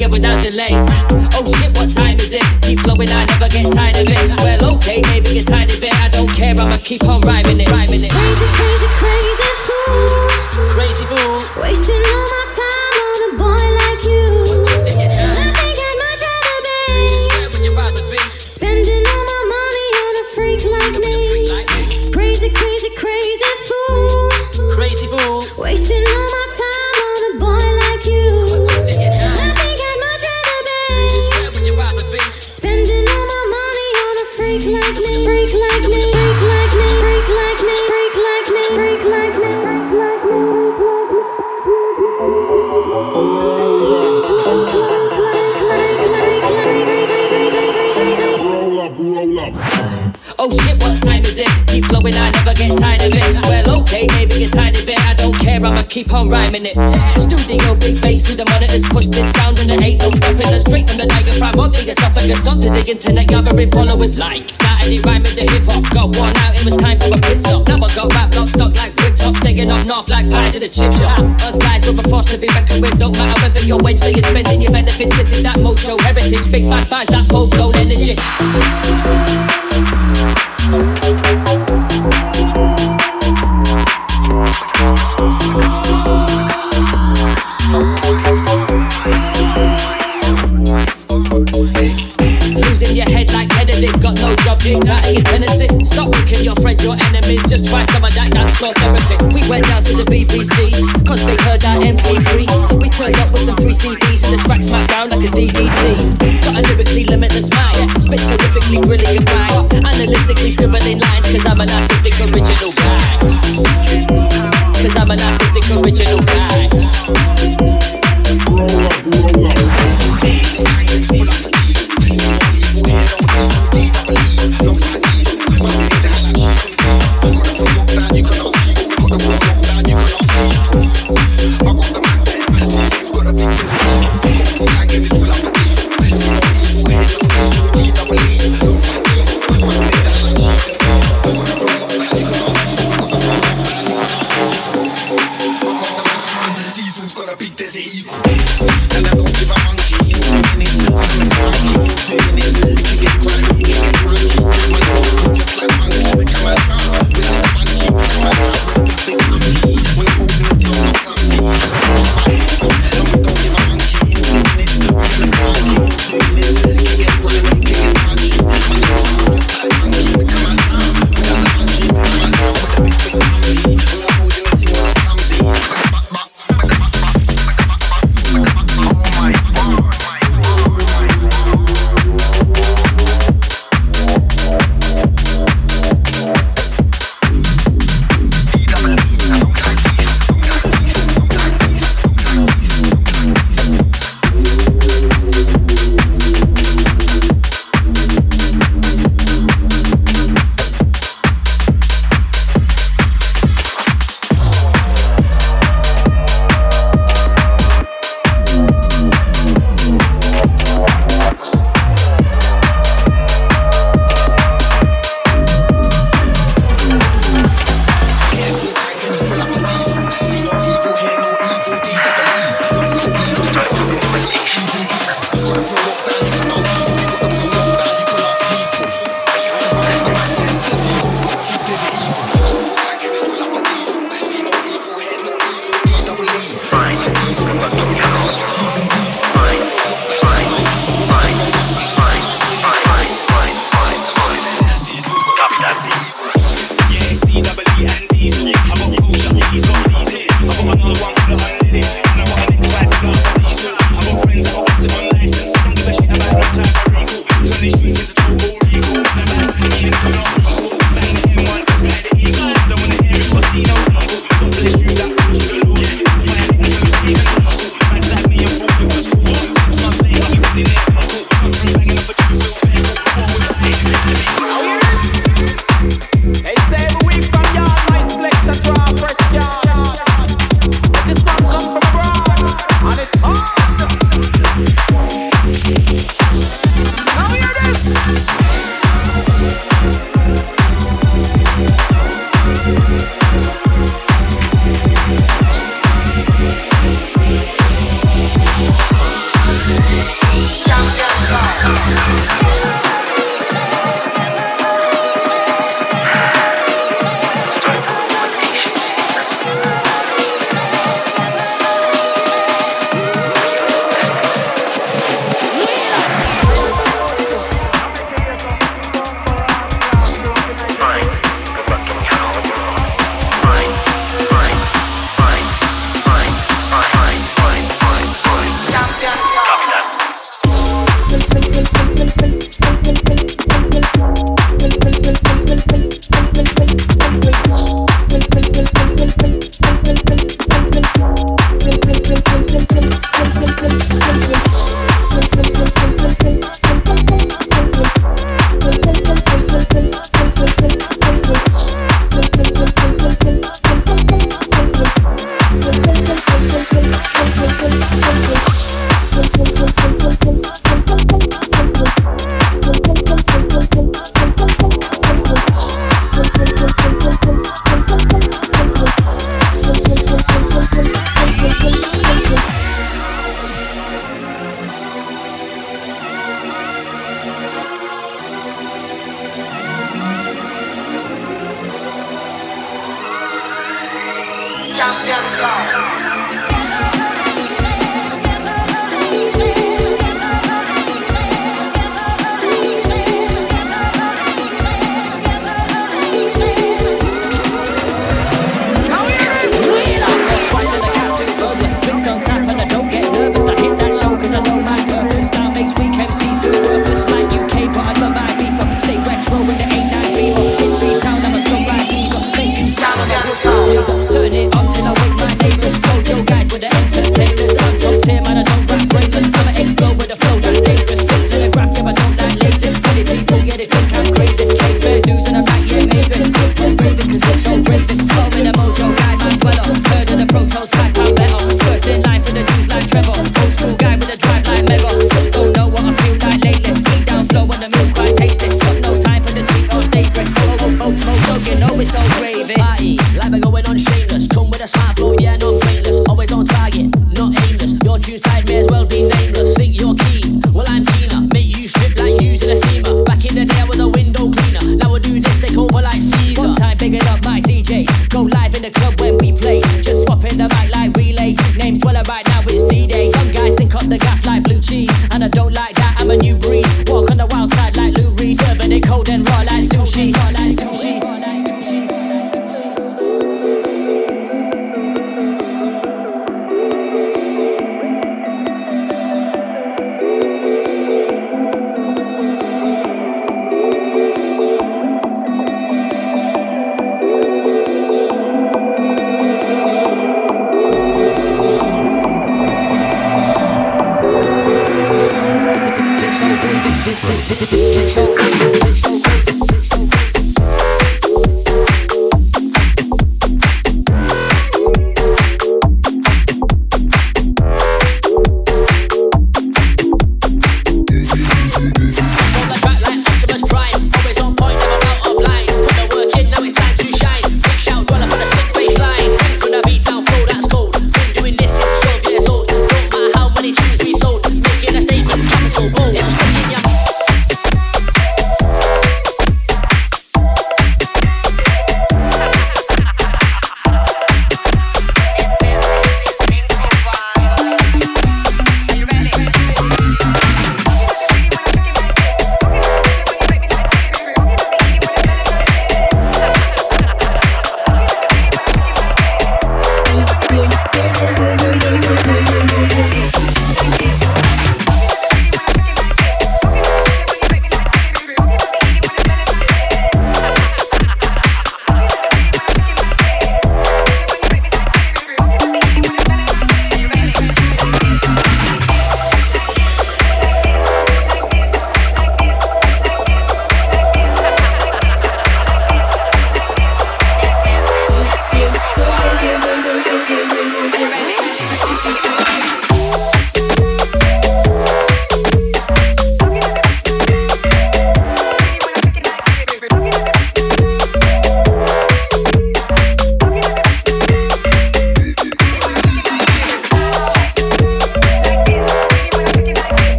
yeah, without delay. Oh shit, what time is it? Keep flowing, I never get tired of it. Well, okay, maybe get a tiny bit. I don't care, I'ma keep on rhyming it, rhyming it. keep on rhyming it. Studio big bass through the monitors, push this sound in the eight notes, rapping it straight from the diaphragm up the esophagus onto the internet, gathering followers like. Started it rhyming the hip hop, got one out, it was time for a pit stop. Now I got rap lock stuck like brick up, staying up north like pies in a chip shop. Us guys were force to be reckoned with, don't matter whether you're wedged you're spending your benefits. This is that mojo heritage, big bad vibes, that full blown energy.